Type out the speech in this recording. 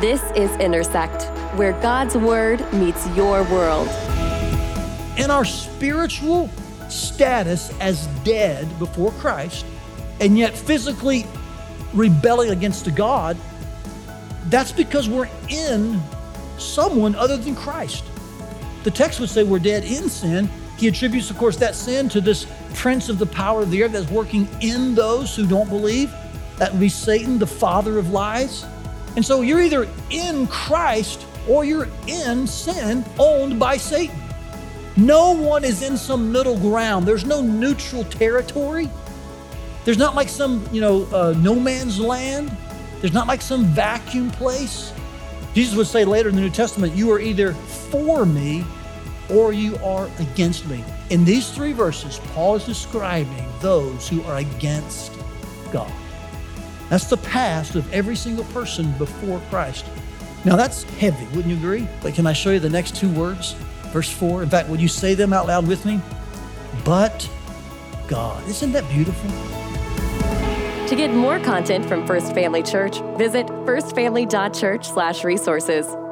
This is Intersect, where God's Word meets your world. In our spiritual status as dead before Christ, and yet physically rebelling against God, that's because we're in someone other than Christ. The text would say we're dead in sin. He attributes, of course, that sin to this prince of the power of the air that's working in those who don't believe. That would be Satan, the father of lies. And so you're either in Christ or you're in sin owned by Satan. No one is in some middle ground. There's no neutral territory. There's not like some, you know, uh, no man's land. There's not like some vacuum place. Jesus would say later in the New Testament, you are either for me or you are against me. In these three verses, Paul is describing those who are against God. That's the past of every single person before Christ. Now that's heavy, wouldn't you agree? But can I show you the next two words? Verse 4. In fact, would you say them out loud with me? But God. Isn't that beautiful? To get more content from First Family Church, visit firstfamily.church/resources.